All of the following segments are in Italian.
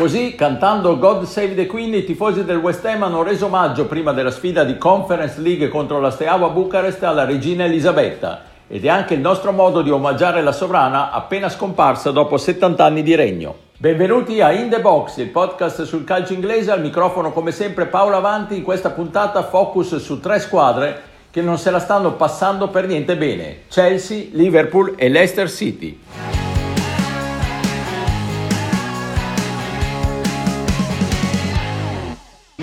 Così, cantando God Save the Queen, i tifosi del West Ham hanno reso omaggio prima della sfida di Conference League contro la Steaua Bucarest alla regina Elisabetta ed è anche il nostro modo di omaggiare la sovrana appena scomparsa dopo 70 anni di regno. Benvenuti a In The Box, il podcast sul calcio inglese, al microfono come sempre Paolo Avanti, in questa puntata focus su tre squadre che non se la stanno passando per niente bene, Chelsea, Liverpool e Leicester City.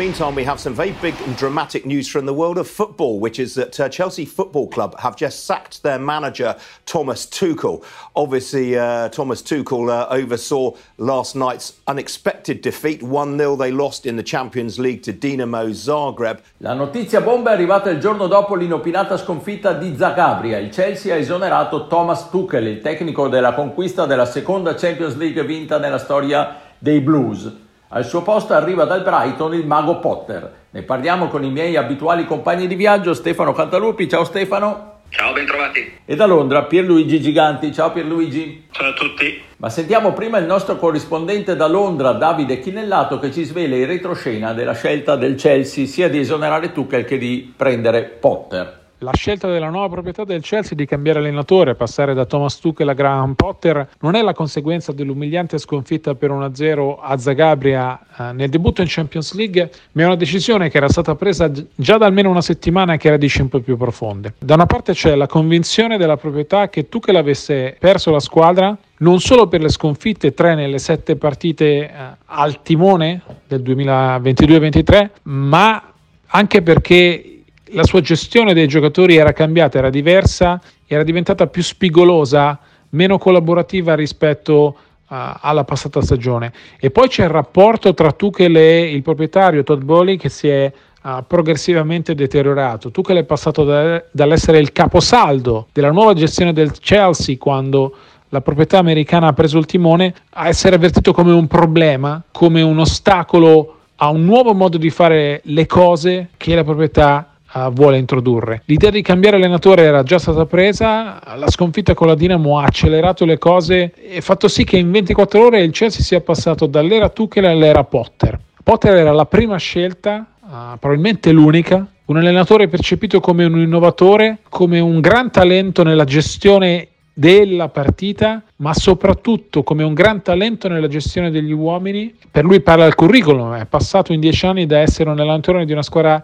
Meantime, we have some very big and dramatic news from the world of football, which is that uh, Chelsea Football Club have just sacked their manager, Thomas Tuchel. Obviously, uh, Thomas Tuchel uh, oversaw last night's unexpected defeat. 1 0 they lost in the Champions League to Dinamo Zagreb. La notizia bomba è arrivata il giorno dopo l'inopinata sconfitta di Zagabria. Il Chelsea ha esonerato Thomas Tuchel, il tecnico della conquista della seconda Champions League vinta nella storia dei Blues. Al suo posto arriva dal Brighton il mago Potter. Ne parliamo con i miei abituali compagni di viaggio, Stefano Cantalupi. Ciao Stefano. Ciao, bentrovati. E da Londra Pierluigi Giganti. Ciao Pierluigi. Ciao a tutti. Ma sentiamo prima il nostro corrispondente da Londra, Davide Chinellato, che ci svela il retroscena della scelta del Chelsea sia di esonerare Tuchel che di prendere Potter. La scelta della nuova proprietà del Chelsea di cambiare allenatore, passare da Thomas Tuchel a Graham Potter, non è la conseguenza dell'umiliante sconfitta per 1-0 a Zagabria eh, nel debutto in Champions League, ma è una decisione che era stata presa già da almeno una settimana e che radici un po' più profonde. Da una parte c'è la convinzione della proprietà che Tuchel avesse perso la squadra non solo per le sconfitte, tre nelle sette partite eh, al timone del 2022-23, ma anche perché la sua gestione dei giocatori era cambiata, era diversa, era diventata più spigolosa, meno collaborativa rispetto uh, alla passata stagione. E poi c'è il rapporto tra Tuchel e il proprietario Todd Bowley che si è uh, progressivamente deteriorato. Tuchel è passato da, dall'essere il caposaldo della nuova gestione del Chelsea quando la proprietà americana ha preso il timone a essere avvertito come un problema, come un ostacolo a un nuovo modo di fare le cose che la proprietà uh, vuole introdurre. L'idea di cambiare allenatore era già stata presa, la sconfitta con la Dinamo ha accelerato le cose e fatto sì che in 24 ore il Chelsea sia passato dall'era Tuchel all'era Potter. Potter era la prima scelta, uh, probabilmente l'unica, un allenatore percepito come un innovatore, come un gran talento nella gestione della partita, ma soprattutto come un gran talento nella gestione degli uomini. Per lui parla il curriculum, è passato in dieci anni da essere un allenatore di una squadra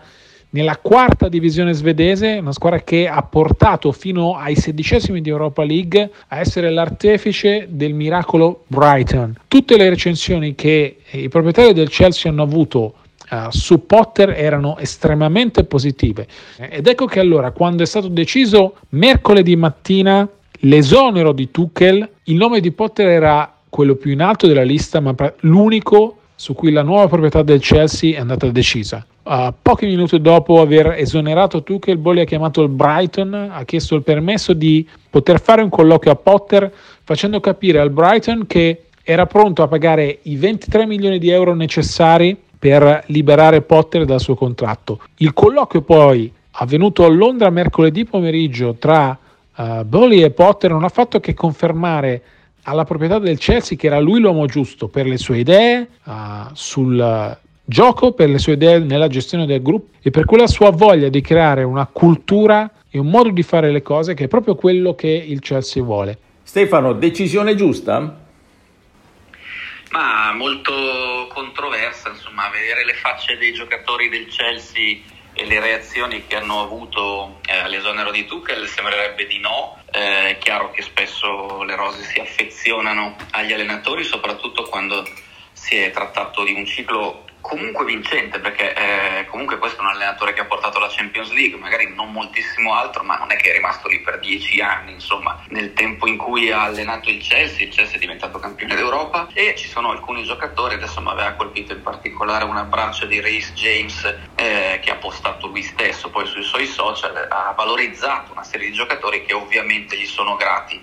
nella quarta divisione svedese, una squadra che ha portato fino ai sedicesimi di Europa League a essere l'artefice del miracolo Brighton. Tutte le recensioni che i proprietari del Chelsea hanno avuto Uh, su Potter erano estremamente positive. Ed ecco che allora, quando è stato deciso mercoledì mattina l'esonero di Tuchel, il nome di Potter era quello più in alto della lista, ma l'unico su cui la nuova proprietà del Chelsea è andata decisa. Uh, pochi minuti dopo aver esonerato Tuchel, Bolli ha chiamato il Brighton, ha chiesto il permesso di poter fare un colloquio a Potter, facendo capire al Brighton che era pronto a pagare i 23 milioni di euro necessari per liberare Potter dal suo contratto. Il colloquio poi avvenuto a Londra mercoledì pomeriggio tra uh, Bowley e Potter non ha fatto che confermare alla proprietà del Chelsea che era lui l'uomo giusto per le sue idee uh, sul gioco, per le sue idee nella gestione del gruppo e per quella sua voglia di creare una cultura e un modo di fare le cose che è proprio quello che il Chelsea vuole. Stefano, decisione giusta? Ma molto controversa, insomma, vedere le facce dei giocatori del Chelsea e le reazioni che hanno avuto eh, all'esonero di Tuchel sembrerebbe di no. Eh, è chiaro che spesso le rose si affezionano agli allenatori, soprattutto quando si è trattato di un ciclo comunque vincente perché eh, comunque questo è un allenatore che ha portato la Champions League, magari non moltissimo altro, ma non è che è rimasto lì per dieci anni, insomma, nel tempo in cui ha allenato il Chelsea, il Chelsea è diventato campione d'Europa e ci sono alcuni giocatori, adesso mi aveva colpito in particolare un abbraccio di Reece James eh, che ha postato lui stesso poi sui suoi social, ha valorizzato una serie di giocatori che ovviamente gli sono grati.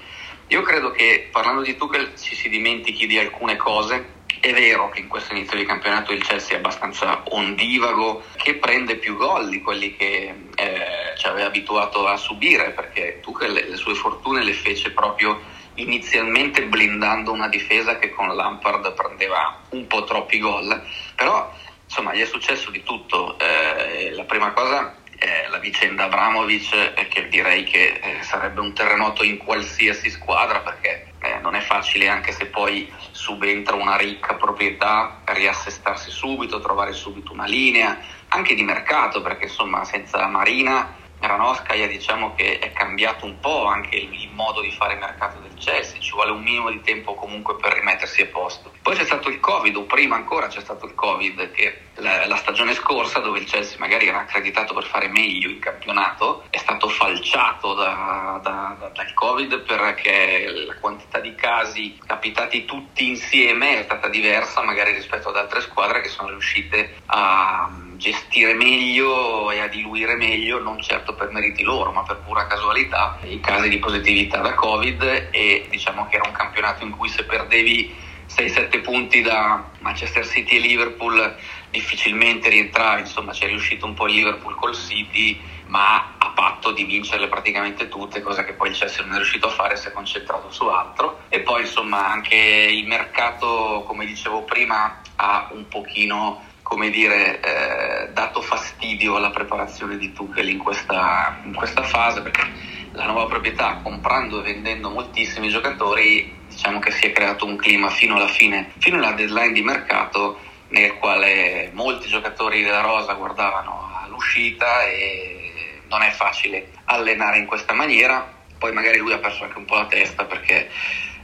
Io credo che parlando di Tuchel ci si dimentichi di alcune cose è vero che in questo inizio di campionato il Chelsea è abbastanza ondivago, che prende più gol di quelli che eh, ci aveva abituato a subire, perché Tuchel le sue fortune le fece proprio inizialmente blindando una difesa che con Lampard prendeva un po' troppi gol, però insomma gli è successo di tutto. Eh, la prima cosa è la vicenda Abramovic, eh, che direi che eh, sarebbe un terremoto in qualsiasi squadra perché eh, non è facile anche se poi subentra una ricca proprietà riassestarsi subito, trovare subito una linea, anche di mercato perché insomma senza Marina Granovskaya diciamo che è cambiato un po' anche il, modo di fare mercato del Chelsea, ci vuole un minimo di tempo comunque per rimettersi a posto. Poi c'è stato il Covid, o prima ancora c'è stato il Covid, che la, la stagione scorsa dove il Chelsea magari era accreditato per fare meglio in campionato, è stato falciato da, da, da, dal Covid perché la quantità di casi capitati tutti insieme è stata diversa magari rispetto ad altre squadre che sono riuscite a gestire meglio e a diluire meglio, non certo per meriti loro, ma per pura casualità, i casi di positività da Covid e diciamo che era un campionato in cui se perdevi 6-7 punti da Manchester City e Liverpool difficilmente rientravi, insomma ci è riuscito un po' il Liverpool col City, ma a patto di vincerle praticamente tutte, cosa che poi il Chelsea non è riuscito a fare, si è concentrato su altro. E poi insomma anche il mercato, come dicevo prima, ha un pochino come dire, eh, dato fastidio alla preparazione di Tuchel in questa, in questa fase perché la nuova proprietà comprando e vendendo moltissimi giocatori diciamo che si è creato un clima fino alla fine, fino alla deadline di mercato nel quale molti giocatori della Rosa guardavano all'uscita e non è facile allenare in questa maniera poi magari lui ha perso anche un po' la testa perché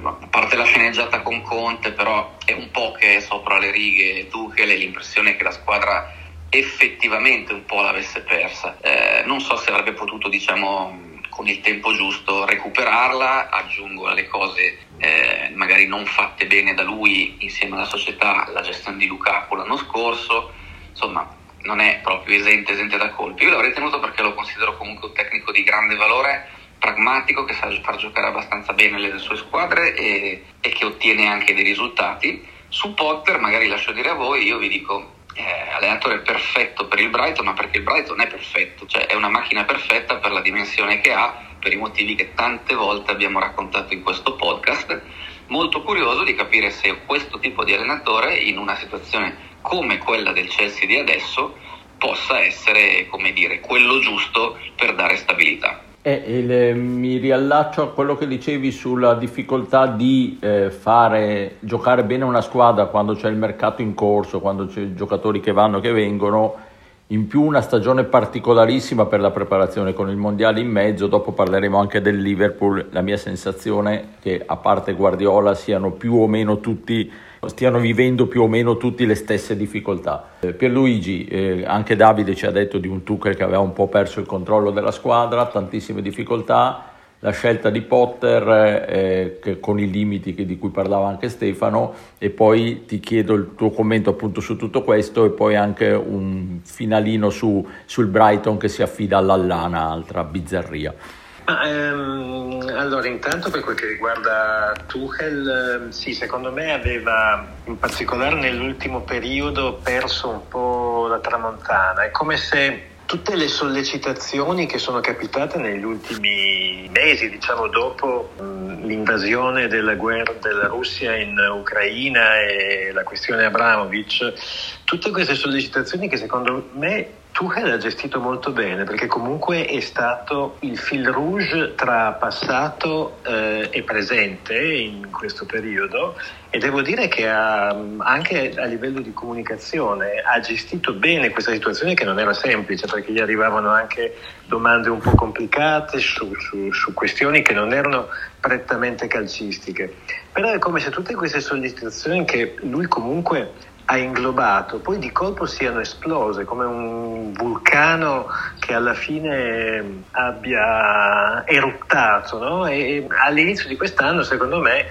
a parte la sceneggiata con Conte però è un po' che è sopra le righe Tuchel e l'impressione che la squadra effettivamente un po' l'avesse persa. Eh, non so se avrebbe potuto diciamo con il tempo giusto recuperarla aggiungo alle cose eh, magari non fatte bene da lui insieme alla società la gestione di Lukaku l'anno scorso insomma non è proprio esente, esente da colpi. Io l'avrei tenuto perché lo considero comunque un tecnico di grande valore pragmatico che sa far giocare abbastanza bene le sue squadre e, e che ottiene anche dei risultati. Su Potter, magari lascio dire a voi, io vi dico eh, allenatore perfetto per il Brighton, ma perché il Brighton è perfetto, cioè è una macchina perfetta per la dimensione che ha, per i motivi che tante volte abbiamo raccontato in questo podcast. Molto curioso di capire se questo tipo di allenatore, in una situazione come quella del Chelsea di adesso, possa essere, come dire, quello giusto per dare stabilità. Eh, il, mi riallaccio a quello che dicevi sulla difficoltà di eh, fare, giocare bene una squadra quando c'è il mercato in corso, quando c'è giocatori che vanno e che vengono, in più una stagione particolarissima per la preparazione con il mondiale in mezzo, dopo parleremo anche del Liverpool, la mia sensazione è che a parte Guardiola siano più o meno tutti stiano vivendo più o meno tutte le stesse difficoltà. Eh, Pierluigi, eh, anche Davide ci ha detto di un Tuchel che aveva un po' perso il controllo della squadra, tantissime difficoltà, la scelta di Potter eh, con i limiti che, di cui parlava anche Stefano e poi ti chiedo il tuo commento appunto su tutto questo e poi anche un finalino su, sul Brighton che si affida all'Allana, altra bizzarria. Ma, ehm, allora, intanto per quel che riguarda Tuchel, ehm, sì, secondo me aveva, in particolare nell'ultimo periodo, perso un po' la tramontana. È come se tutte le sollecitazioni che sono capitate negli ultimi mesi, diciamo dopo l'invasione della guerra della Russia in Ucraina e la questione Abramovic, tutte queste sollecitazioni che secondo me Tuchel ha gestito molto bene perché comunque è stato il fil rouge tra passato eh, e presente in questo periodo e devo dire che ha, anche a livello di comunicazione ha gestito bene questa situazione che non era semplice perché gli arrivavano anche domande un po' complicate su, su, su questioni che non erano prettamente calcistiche. Però è come se tutte queste sollecitazioni che lui comunque ha inglobato, poi di colpo siano esplose come un vulcano che alla fine abbia eruttato. No? E all'inizio di quest'anno, secondo me,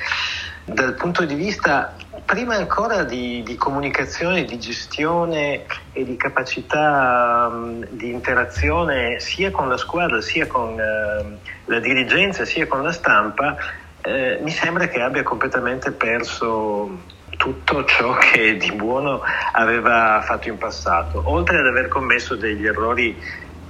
dal punto di vista prima ancora di, di comunicazione, di gestione e di capacità um, di interazione sia con la squadra, sia con uh, la dirigenza, sia con la stampa, eh, mi sembra che abbia completamente perso tutto ciò che di buono aveva fatto in passato, oltre ad aver commesso degli errori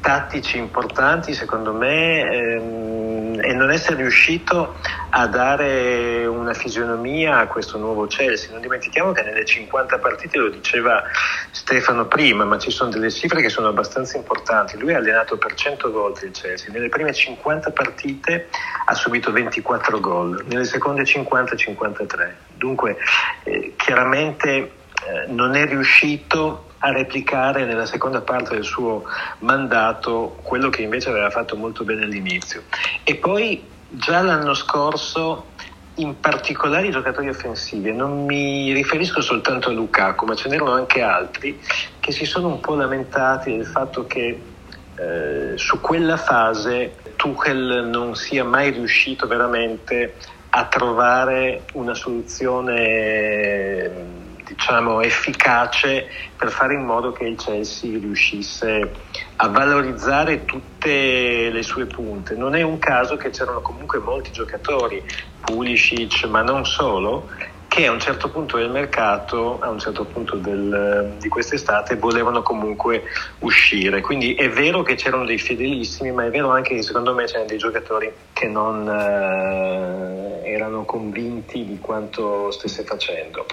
tattici importanti, secondo me ehm, e non essere riuscito a dare una fisionomia a questo nuovo Chelsea. Non dimentichiamo che nelle 50 partite, lo diceva Stefano prima, ma ci sono delle cifre che sono abbastanza importanti. Lui ha allenato per 100 gol il Chelsea, nelle prime 50 partite ha subito 24 gol, nelle seconde 50 53. Dunque eh, chiaramente eh, non è riuscito a replicare nella seconda parte del suo mandato quello che invece aveva fatto molto bene all'inizio. E poi già l'anno scorso in particolare i giocatori offensivi, non mi riferisco soltanto a Lukaku, ma ce n'erano anche altri che si sono un po' lamentati del fatto che eh, su quella fase Tuchel non sia mai riuscito veramente a trovare una soluzione diciamo, efficace per fare in modo che il Chelsea riuscisse a valorizzare tutte le sue punte. Non è un caso che c'erano comunque molti giocatori, Pulisic, ma non solo, che a un certo punto del mercato, a un certo punto del, di quest'estate, volevano comunque uscire. Quindi è vero che c'erano dei fedelissimi, ma è vero anche che secondo me c'erano dei giocatori che non eh, erano convinti di quanto stesse facendo.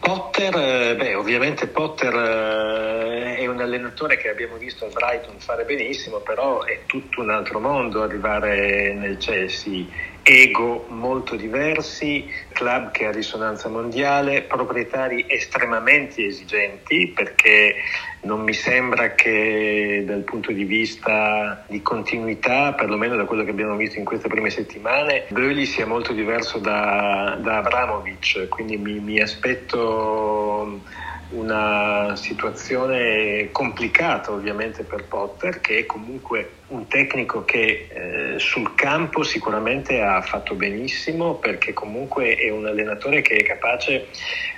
Potter, eh, beh, ovviamente Potter eh, è un allenatore che abbiamo visto al Brighton fare benissimo, però è tutto un altro mondo arrivare nel Chelsea ego molto diversi, club che ha risonanza mondiale, proprietari estremamente esigenti perché non mi sembra che dal punto di vista di continuità, perlomeno da quello che abbiamo visto in queste prime settimane, Böhli sia molto diverso da, da Abramovic, quindi mi, mi aspetto situazione complicata ovviamente per Potter che è comunque un tecnico che eh, sul campo sicuramente ha fatto benissimo perché comunque è un allenatore che è capace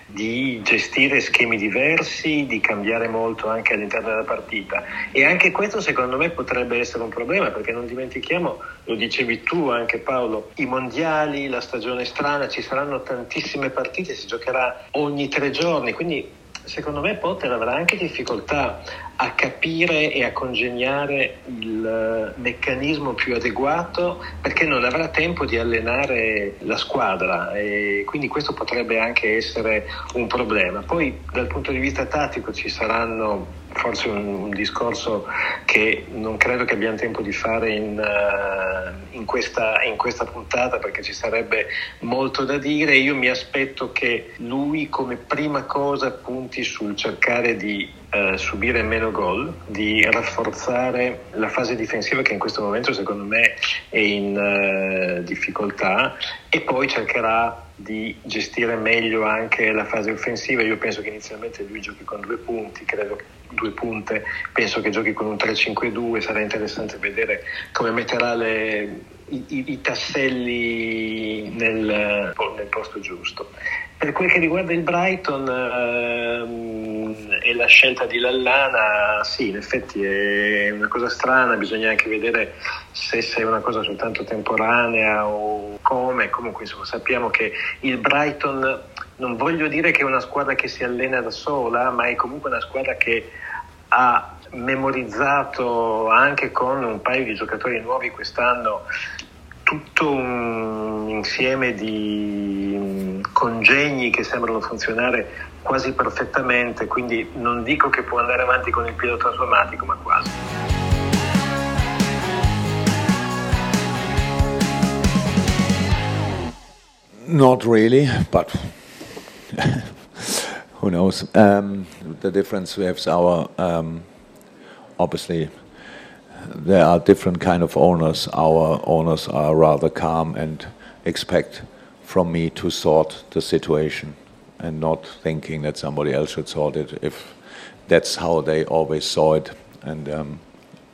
di gestire schemi diversi, di cambiare molto anche all'interno della partita. E anche questo secondo me potrebbe essere un problema perché non dimentichiamo, lo dicevi tu anche Paolo, i mondiali, la stagione strana, ci saranno tantissime partite, si giocherà ogni tre giorni, quindi secondo me Potter avrà anche difficoltà a capire e a congegnare il meccanismo più adeguato perché non avrà tempo di allenare la squadra e quindi questo potrebbe anche essere un problema. Poi dal punto di vista tattico ci saranno forse un, un discorso che non credo che abbiamo tempo di fare in, uh, in, questa, in questa puntata perché ci sarebbe molto da dire. Io mi aspetto che lui come prima cosa punti sul cercare di uh, subire meno gol, di rafforzare la fase difensiva che in questo momento secondo me è in uh, difficoltà e poi cercherà di gestire meglio anche la fase offensiva. Io penso che inizialmente lui giochi con due punti, credo due punte, penso che giochi con un 3-5-2, sarà interessante vedere come metterà le, i, i, tasselli nel, nel, posto giusto. Per quel che riguarda il Brighton ehm, e la scelta di Lallana, sì, in effetti è una cosa strana, bisogna anche vedere se è una cosa soltanto temporanea o come, comunque insomma, sappiamo che il Brighton non voglio dire che è una squadra che si allena da sola, ma è comunque una squadra che ha memorizzato anche con un paio di giocatori nuovi quest'anno tutto un insieme di congegni che sembrano funzionare quasi perfettamente, quindi non dico che può andare avanti con il pilota automatico, ma quasi. Not really, but who knows? Um, the difference we have is our um, obviously there are different kind of owners. Our owners are rather calm and expect from me to sort the situation and not thinking that somebody else should sort it. If that's how they always saw it, and um,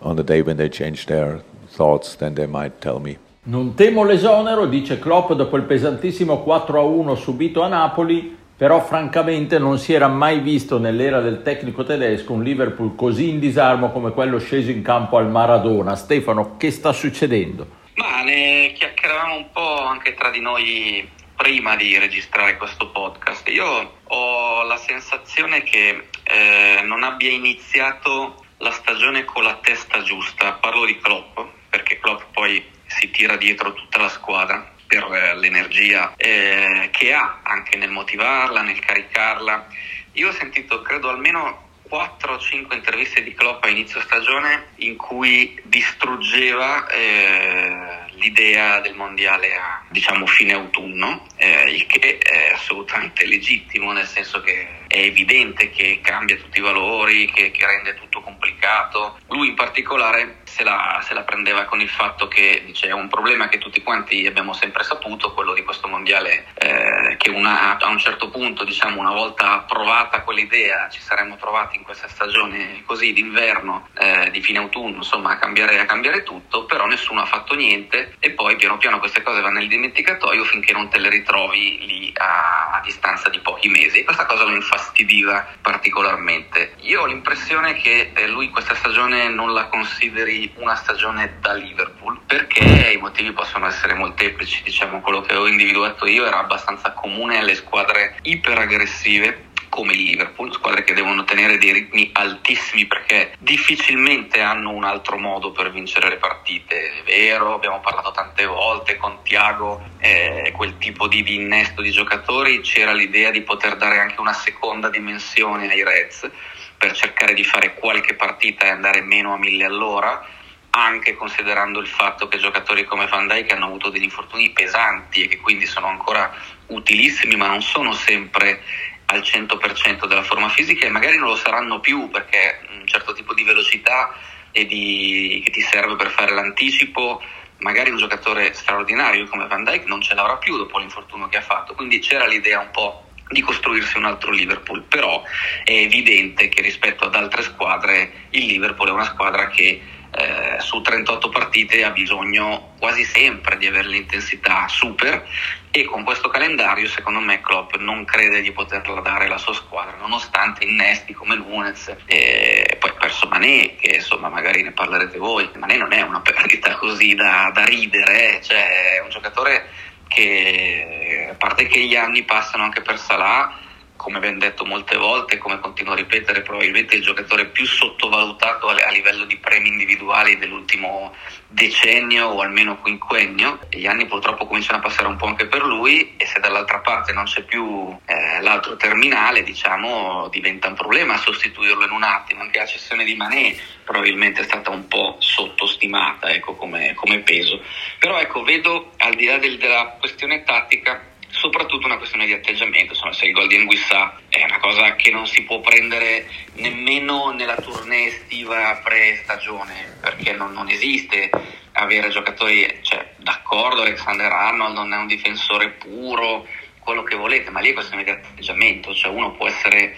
on the day when they change their thoughts, then they might tell me. Non temo l'esonero, dice Klopp dopo il pesantissimo 4-1 subito a Napoli, però francamente non si era mai visto nell'era del tecnico tedesco un Liverpool così in disarmo come quello sceso in campo al Maradona. Stefano, che sta succedendo? Ma ne chiacchieravamo un po' anche tra di noi prima di registrare questo podcast. Io ho la sensazione che eh, non abbia iniziato la stagione con la testa giusta, parlo di Klopp perché Klopp poi si tira dietro tutta la squadra per l'energia eh, che ha anche nel motivarla, nel caricarla. Io ho sentito, credo, almeno 4 o 5 interviste di Klopp a inizio stagione in cui distruggeva eh, l'idea del mondiale a diciamo fine autunno, eh, il che è assolutamente legittimo, nel senso che è evidente che cambia tutti i valori, che, che rende tutto complicato. Lui in particolare se la, se la, prendeva con il fatto che dice, è un problema che tutti quanti abbiamo sempre saputo, quello di questo mondiale, eh, che una, a un certo punto, diciamo, una volta approvata quell'idea, ci saremmo trovati in questa stagione così d'inverno, eh, di fine autunno, insomma, a cambiare, a cambiare tutto, però nessuno ha fatto niente e poi piano piano queste cose vanno nel dimenticatoio finché non te le ritrovi lì a, a distanza di pochi mesi. E questa cosa lo infastidisce fastidiva particolarmente. Io ho l'impressione che eh, lui questa stagione non la consideri una stagione da Liverpool perché i motivi possono essere molteplici, diciamo quello che ho individuato io era abbastanza comune alle squadre iperaggressive come Liverpool, squadre che devono tenere dei ritmi altissimi perché difficilmente hanno un altro modo per vincere le partite. È vero, abbiamo parlato tante volte con Tiago, eh, quel tipo di, di innesto di giocatori, c'era l'idea di poter dare anche una seconda dimensione ai Reds per cercare di fare qualche partita e andare meno a mille all'ora anche considerando il fatto che giocatori come Van Dijk hanno avuto degli infortuni pesanti e che quindi sono ancora utilissimi ma non sono sempre al 100% della forma fisica e magari non lo saranno più perché un certo tipo di velocità e di, che ti serve per fare l'anticipo magari un giocatore straordinario come Van Dyke non ce l'avrà più dopo l'infortunio che ha fatto. Quindi c'era l'idea un po' di costruirsi un altro Liverpool però è evidente che rispetto ad altre squadre il Liverpool è una squadra che eh, su 38 partite ha bisogno quasi sempre di avere l'intensità super e con questo calendario secondo me Klopp non crede di poterla dare alla sua squadra nonostante innesti come Lunez e poi perso Mané che insomma magari ne parlerete voi Mané non è una perdita così da, da ridere eh. cioè è un giocatore che a parte che gli anni passano anche per Salah come abbiamo detto molte volte, come continuo a ripetere, probabilmente il giocatore più sottovalutato a livello di premi individuali dell'ultimo decennio o almeno quinquennio. Gli anni purtroppo cominciano a passare un po' anche per lui e se dall'altra parte non c'è più eh, l'altro terminale, diciamo, diventa un problema sostituirlo in un attimo. Anche la cessione di Mané probabilmente è stata un po' sottostimata ecco, come, come peso. Però ecco, vedo al di là del, della questione tattica soprattutto una questione di atteggiamento, insomma se il gol di Anguissa è una cosa che non si può prendere nemmeno nella tournée estiva pre-stagione, perché non, non esiste avere giocatori, cioè d'accordo Alexander Arnold non è un difensore puro, quello che volete, ma lì è questione di atteggiamento, cioè uno può essere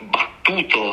battuto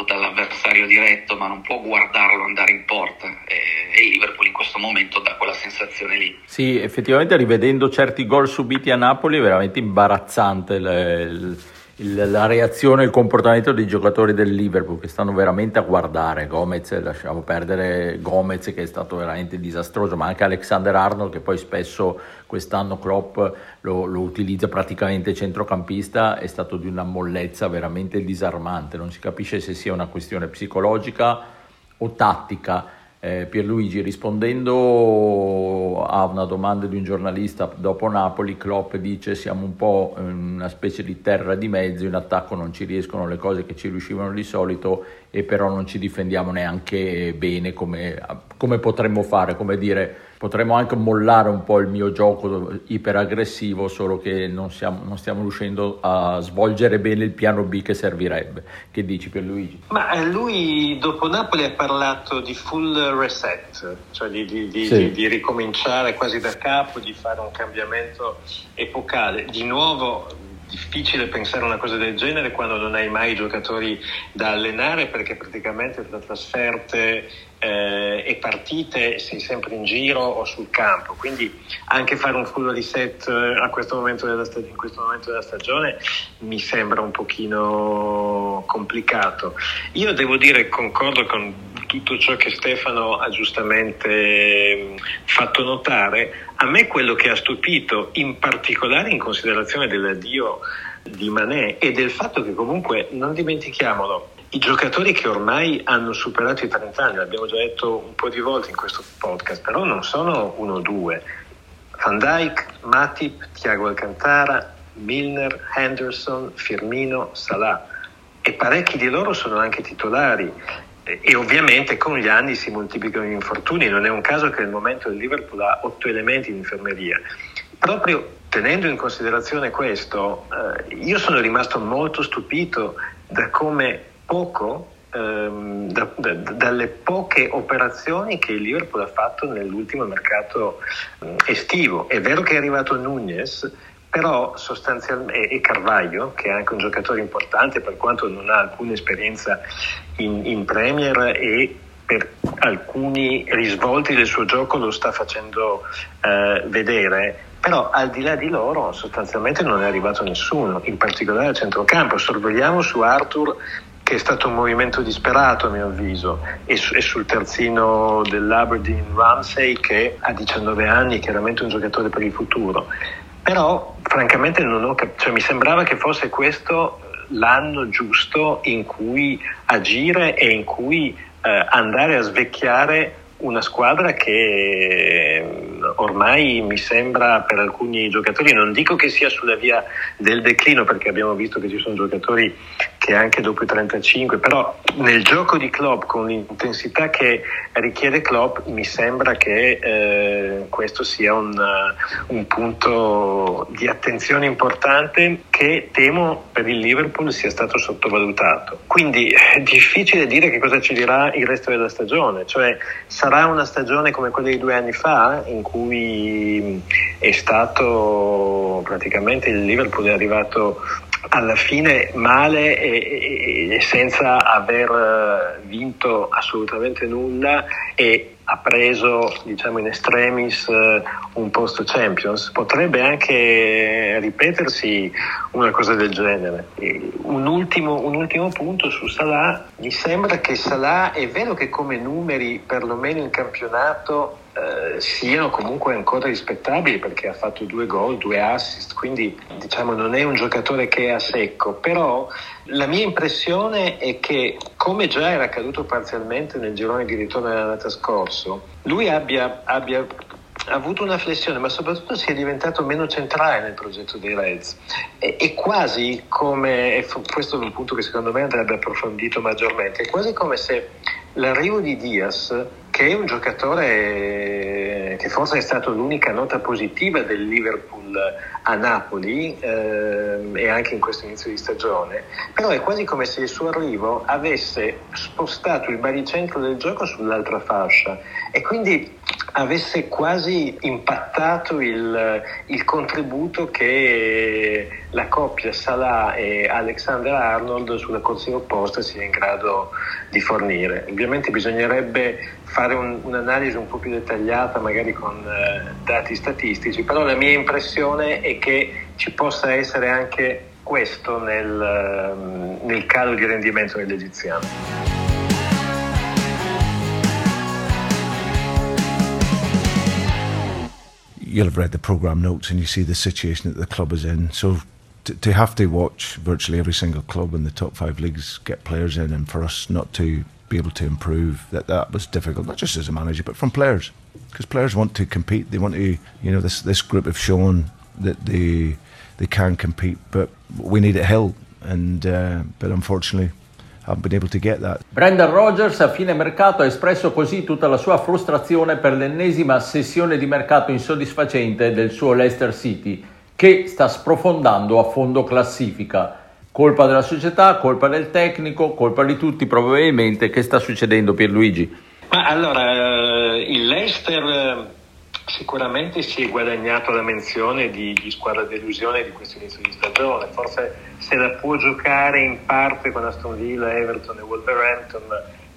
dall'avversario diretto ma non può guardarlo andare in porta e, il Liverpool in questo momento dà quella sensazione lì. Sì, effettivamente rivedendo certi gol subiti a Napoli è veramente imbarazzante il, il, la reazione e il comportamento dei giocatori del Liverpool che stanno veramente a guardare Gomez, lasciamo perdere Gomez che è stato veramente disastroso, ma anche Alexander Arnold che poi spesso quest'anno Klopp lo, lo utilizza praticamente centrocampista, è stato di una mollezza veramente disarmante, non si capisce se sia una questione psicologica o tattica eh, Pierluigi rispondendo a una domanda di un giornalista dopo Napoli, Klopp dice siamo un po' una specie di terra di mezzo, in attacco non ci riescono le cose che ci riuscivano di solito e però non ci difendiamo neanche bene come, come potremmo fare, come dire potremmo anche mollare un po' il mio gioco iperaggressivo, solo che non, siamo, non stiamo riuscendo a svolgere bene il piano B che servirebbe. Che dici per Luigi? Ma eh, lui dopo Napoli ha parlato di full reset, cioè di, di, di, sì. di ricominciare quasi da capo, di fare un cambiamento epocale. Di nuovo difficile pensare una cosa del genere quando non hai mai giocatori da allenare perché praticamente tra trasferte eh, e partite sei sempre in giro o sul campo, quindi anche fare un full reset eh, a questo momento della stag- in questo momento della stagione mi sembra un pochino complicato. Io devo dire, concordo con tutto ciò che Stefano ha giustamente mm, fatto notare, a me quello che ha stupito, in particolare in considerazione dell'addio di Manè e del fatto che comunque, non dimentichiamolo, i giocatori che ormai hanno superato i 30 anni, l'abbiamo già detto un po' di volte in questo podcast, però non sono uno o due. Van Dijk, Matip, Thiago Alcantara, Milner, Henderson, Firmino, Salah e parecchi di loro sono anche titolari e ovviamente con gli anni si moltiplicano gli infortuni, non è un caso che al momento il Liverpool ha otto elementi in infermeria. Proprio tenendo in considerazione questo, eh, io sono rimasto molto stupito da come poco, ehm, da, da, dalle poche operazioni che il Liverpool ha fatto nell'ultimo mercato eh, estivo. È vero che è arrivato Nunez, però sostanzialmente e Carvaglio che è anche un giocatore importante per quanto non ha alcuna esperienza in, in Premier e per alcuni risvolti del suo gioco lo sta facendo eh, vedere però al di là di loro sostanzialmente non è arrivato nessuno in particolare al centrocampo sorvegliamo su Arthur che è stato un movimento disperato a mio avviso e, su, e sul terzino dell'Aberdeen Ramsey che ha 19 anni chiaramente un giocatore per il futuro. Però francamente cap- cioè, mi sembrava che fosse questo l'anno giusto in cui agire e in cui eh, andare a svecchiare una squadra che ormai mi sembra per alcuni giocatori, non dico che sia sulla via del declino perché abbiamo visto che ci sono giocatori che anche dopo i 35, però nel gioco di Klopp con l'intensità che richiede Klopp mi sembra che eh, questo sia un, un punto di attenzione importante che temo per il Liverpool sia stato sottovalutato. Quindi è difficile dire che cosa ci dirà il resto della stagione, cioè sarà una stagione come quella di due anni fa in cui è stato praticamente il Liverpool è arrivato alla fine male e, e, senza aver eh, vinto assolutamente nulla e ha preso diciamo in extremis eh, un posto Champions. Potrebbe anche ripetersi una cosa del genere. Un ultimo, un ultimo punto su Salah. Mi sembra che Salah è vero che come numeri perlomeno in campionato eh, siano comunque ancora rispettabili perché ha fatto due gol, due assist, quindi diciamo non è un giocatore che è a secco, però la mia impressione è che come già era accaduto parzialmente nel girone di ritorno dell'annata scorso, lui abbia, abbia avuto una flessione, ma soprattutto si è diventato meno centrale nel progetto dei Reds. E, e quasi come, e questo è un punto che secondo me andrebbe approfondito maggiormente, è quasi come se l'arrivo di Diaz che è un giocatore che forse è stato l'unica nota positiva del Liverpool a Napoli eh, e anche in questo inizio di stagione, però è quasi come se il suo arrivo avesse spostato il baricentro del gioco sull'altra fascia. E quindi avesse quasi impattato il, il contributo che la coppia Salah e Alexander Arnold sulla corsia opposta sia in grado di fornire. Ovviamente bisognerebbe fare un, un'analisi un po' più dettagliata, magari con eh, dati statistici, però la mia impressione è che ci possa essere anche questo nel, ehm, nel calo di rendimento dell'egiziano. You'll have read the program notes and you see the situation that the club is in. So to, to have to watch virtually every single club in the top five leagues get players in, and for us not to be able to improve. That that was difficult, not just as a manager, but from players, because players want to compete. They want to, you know, this this group have shown that they they can compete, but we need it held, and uh, but unfortunately. Haven't been able to get that. Brendan Rogers a fine mercato ha espresso così tutta la sua frustrazione per l'ennesima sessione di mercato insoddisfacente del suo Leicester City, che sta sprofondando a fondo classifica. Colpa della società, colpa del tecnico, colpa di tutti probabilmente. Che sta succedendo Pierluigi? Ma allora, eh, il Leicester eh, sicuramente si è guadagnato la menzione di, di squadra delusione di questo inizio di stagione. Forse se la può giocare in parte con Aston Villa, Everton e Wolverhampton,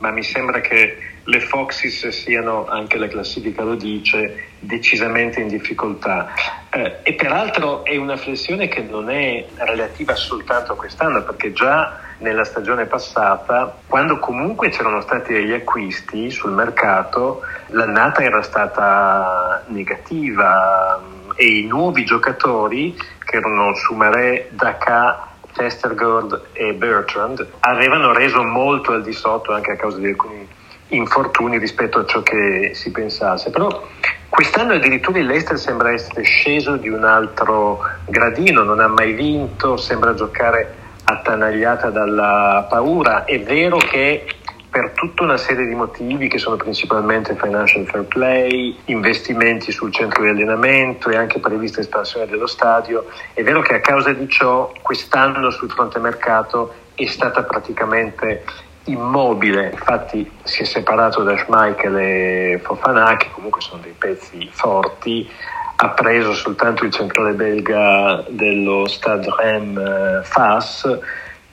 ma mi sembra che le Foxes siano, anche la classifica lo dice, decisamente in difficoltà. Eh, e peraltro è una flessione che non è relativa soltanto a quest'anno, perché già nella stagione passata, quando comunque c'erano stati degli acquisti sul mercato, l'annata era stata negativa e i nuovi giocatori, che erano Sumaré, Dakar Chestergord e Bertrand, avevano reso molto al di sotto anche a causa di alcuni infortuni rispetto a ciò che si pensasse. Però quest'anno addirittura il Leicester sembra essere sceso di un altro gradino, non ha mai vinto, sembra giocare attanagliata dalla paura. È vero che per tutta una serie di motivi che sono principalmente financial fair play, investimenti sul centro di allenamento e anche prevista espansione dello stadio. È vero che a causa di ciò quest'anno sul fronte mercato è stata praticamente immobile, infatti si è separato da Schmeichel e Fofana che comunque sono dei pezzi forti, ha preso soltanto il centrale belga dello Stade Rennes Fas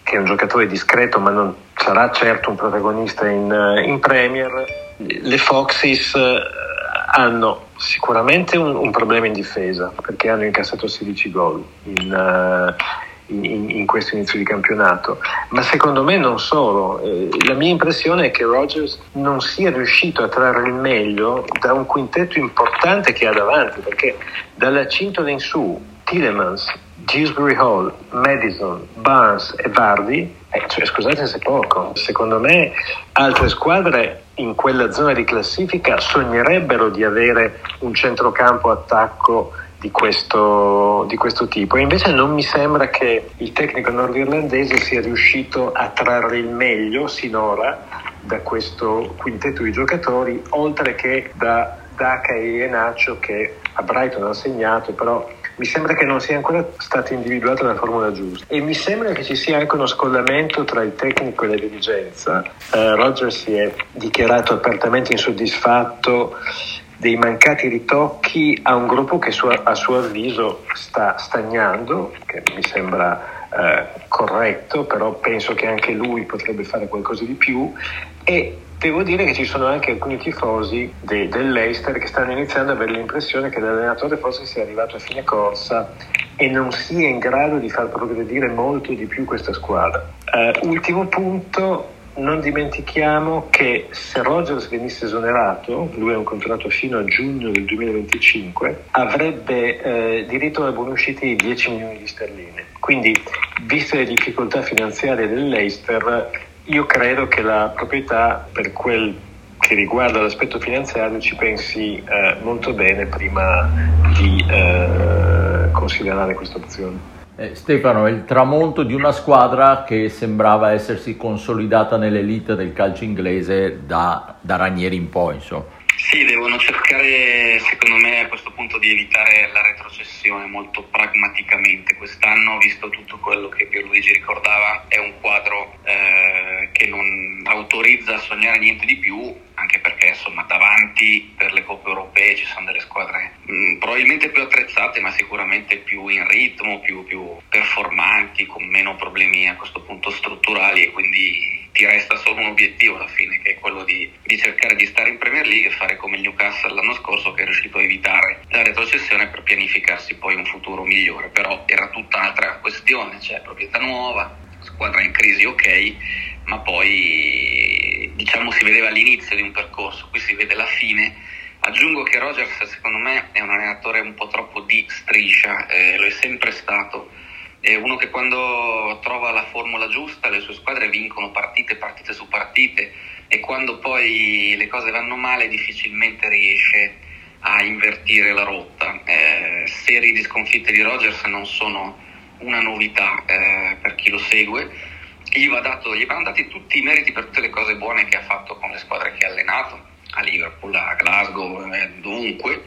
che è un giocatore discreto ma non sarà certo un protagonista in, eh, in Premier. Le Foxes eh, hanno sicuramente un, un, problema in difesa perché hanno incassato 16 gol in, uh, in, in, questo inizio di campionato, ma secondo me non solo. Eh, la mia impressione è che Rogers non sia riuscito a trarre il meglio da un quintetto importante che ha davanti perché dalla cintola in su Tillemans, Dewsbury Hall, Madison, Barnes e Vardy, eh, cioè, scusate se poco, secondo me altre squadre in quella zona di classifica sognerebbero di avere un centrocampo attacco di questo, di questo, tipo. E invece non mi sembra che il tecnico nordirlandese sia riuscito a trarre il meglio sinora da questo quintetto di giocatori oltre che da Daka e Ienaccio che a Brighton ha segnato però mi sembra che non sia ancora stata individuata la formula giusta e mi sembra che ci sia anche uno scollamento tra il tecnico e la dirigenza. Uh, Roger si è dichiarato apertamente insoddisfatto dei mancati ritocchi a un gruppo che a suo avviso sta stagnando, che mi sembra eh, corretto, però penso che anche lui potrebbe fare qualcosa di più e Devo dire che ci sono anche alcuni tifosi de, dell'Eister che stanno iniziando ad avere l'impressione che l'allenatore forse sia arrivato a fine corsa e non sia in grado di far progredire molto di più questa squadra. Uh, ultimo punto, non dimentichiamo che se Rogers venisse esonerato, lui ha un contratto fino a giugno del 2025, avrebbe eh, diritto alla buonuscita di 10 milioni di sterline. Quindi, viste le difficoltà finanziarie dell'Eister, io credo che la proprietà, per quel che riguarda l'aspetto finanziario, ci pensi eh, molto bene prima di eh, considerare questa opzione. Eh, Stefano, è il tramonto di una squadra che sembrava essersi consolidata nell'elite del calcio inglese da, da Ranieri in poi, insomma. Sì, devono cercare, secondo me, a questo punto di evitare la retrocessione molto pragmaticamente. Quest'anno, visto tutto quello che Pierluigi ricordava, è un quadro eh, che non autorizza a sognare niente di più, anche perché insomma davanti per le coppe europee ci sono delle squadre mh, mm, probabilmente più attrezzate, ma sicuramente più in ritmo, più, più performanti, con meno problemi a questo punto strutturali e quindi un obiettivo alla fine, che è quello di, di, cercare di stare in Premier League e fare come il Newcastle l'anno scorso, che è riuscito a evitare la retrocessione per pianificarsi poi un futuro migliore. Però era tutta un'altra questione, cioè proprietà nuova, squadra in crisi, ok, ma poi diciamo si vedeva l'inizio di un percorso, qui si vede la fine. Aggiungo che Rogers secondo me è un allenatore un po' troppo di striscia, eh, lo è sempre stato è uno che quando trova la formula giusta le sue squadre vincono partite, partite su partite e quando poi le cose vanno male difficilmente riesce a invertire la rotta. Eh, serie di sconfitte di Rogers non sono una novità eh, per chi lo segue. Gli, va dato, gli vanno dati tutti i meriti per tutte le cose buone che ha fatto con le squadre che ha allenato, a Liverpool, a Glasgow, eh, dovunque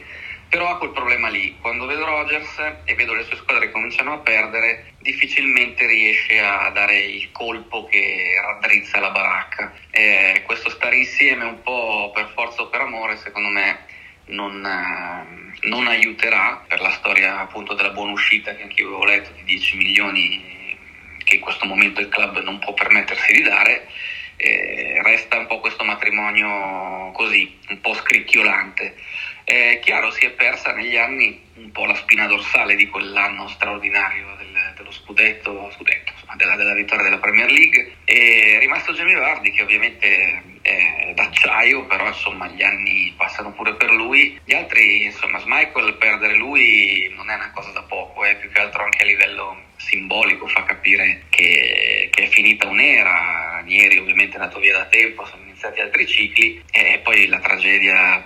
però ha quel problema lì, quando vedo Rogers e vedo le sue squadre che cominciano a perdere, difficilmente riesce a dare il colpo che raddrizza la baracca. Eh, questo stare insieme un po' per forza o per amore, secondo me, non, eh, non aiuterà per la storia appunto della buona uscita che anche io avevo letto di 10 milioni che in questo momento il club non può permettersi di dare. Eh, resta un po' questo matrimonio così, un po' scricchiolante. È chiaro, si è persa negli anni un po' la spina dorsale di quell'anno straordinario del, dello scudetto, scudetto insomma, della, della, vittoria della Premier League. È rimasto Jamie Vardy, che ovviamente è d'acciaio, però insomma gli anni passano pure per lui. Gli altri, insomma, Michael perdere lui non è una cosa da poco, è più che altro anche a livello simbolico, fa capire che, che è finita un'era. Ranieri ovviamente è andato via da tempo, sono iniziati altri cicli e poi la tragedia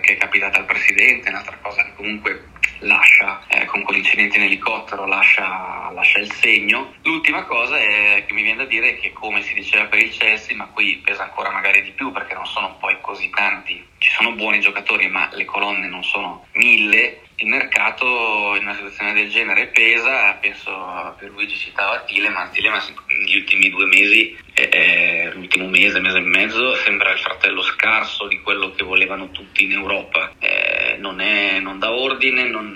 che è capitata al presidente, un'altra cosa che comunque lascia eh, con quell'incidente in elicottero lascia, lascia, il segno. L'ultima cosa è, che mi viene da dire che come si diceva per il Chelsea ma qui pesa ancora magari di più perché non sono poi così tanti. Ci sono buoni giocatori ma le colonne non sono mille il mercato in una situazione del genere pesa, penso per Luigi citava Tileman, Tileman negli ultimi due mesi, eh, l'ultimo mese, mese e mezzo, sembra il fratello scarso di quello che volevano tutti in Europa, eh, non, è, non, dà ordine, non,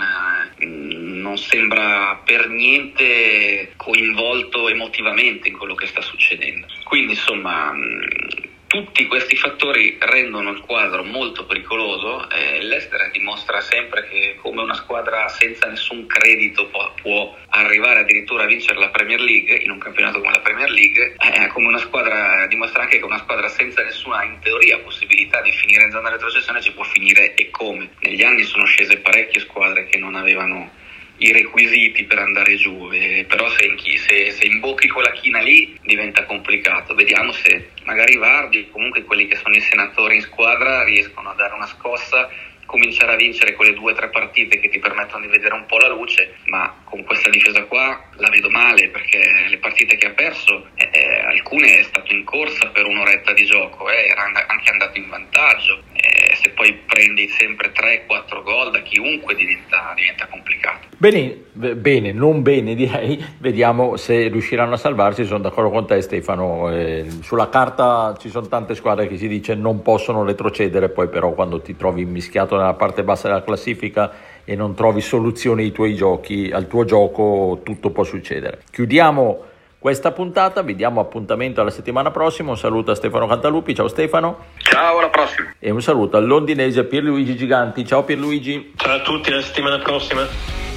non sembra per niente coinvolto emotivamente in quello che sta succedendo. Quindi insomma tutti questi fattori rendono il quadro molto pericoloso e l'Ester dimostra sempre che come una squadra senza nessun credito può, può, arrivare addirittura a vincere la Premier League in un campionato come la Premier League, eh, come una squadra, dimostra anche che una squadra senza nessuna in teoria possibilità di finire in zona retrocessione ci può finire e come. Negli anni sono scese parecchie squadre che non avevano i requisiti per andare giù, eh, però se, se, se, imbocchi quella china lì diventa complicato. Vediamo se magari Vardi o comunque quelli che sono i senatori in squadra riescono a dare una scossa cominciare a vincere quelle due o tre partite che ti permettono di vedere un po' la luce, ma con questa difesa qua la vedo male perché le partite che ha perso, eh, eh alcune è stato in corsa per un'oretta di gioco, eh, era anche andato in vantaggio, eh, se poi prendi sempre 3-4 gol da chiunque diventa, diventa complicato. Bene, bene, non bene direi, vediamo se riusciranno a salvarsi, sono d'accordo con te Stefano, eh, sulla carta ci sono tante squadre che si dice non possono retrocedere, poi però quando ti trovi mischiato nella parte bassa della classifica e non trovi soluzione ai tuoi giochi, al tuo gioco tutto può succedere. Chiudiamo questa puntata, vi diamo appuntamento alla settimana prossima, un saluto a Stefano Cantalupi, ciao Stefano. Ciao, alla prossima. E un saluto al londinese Pierluigi Giganti, ciao Pierluigi. Ciao a tutti, alla settimana prossima.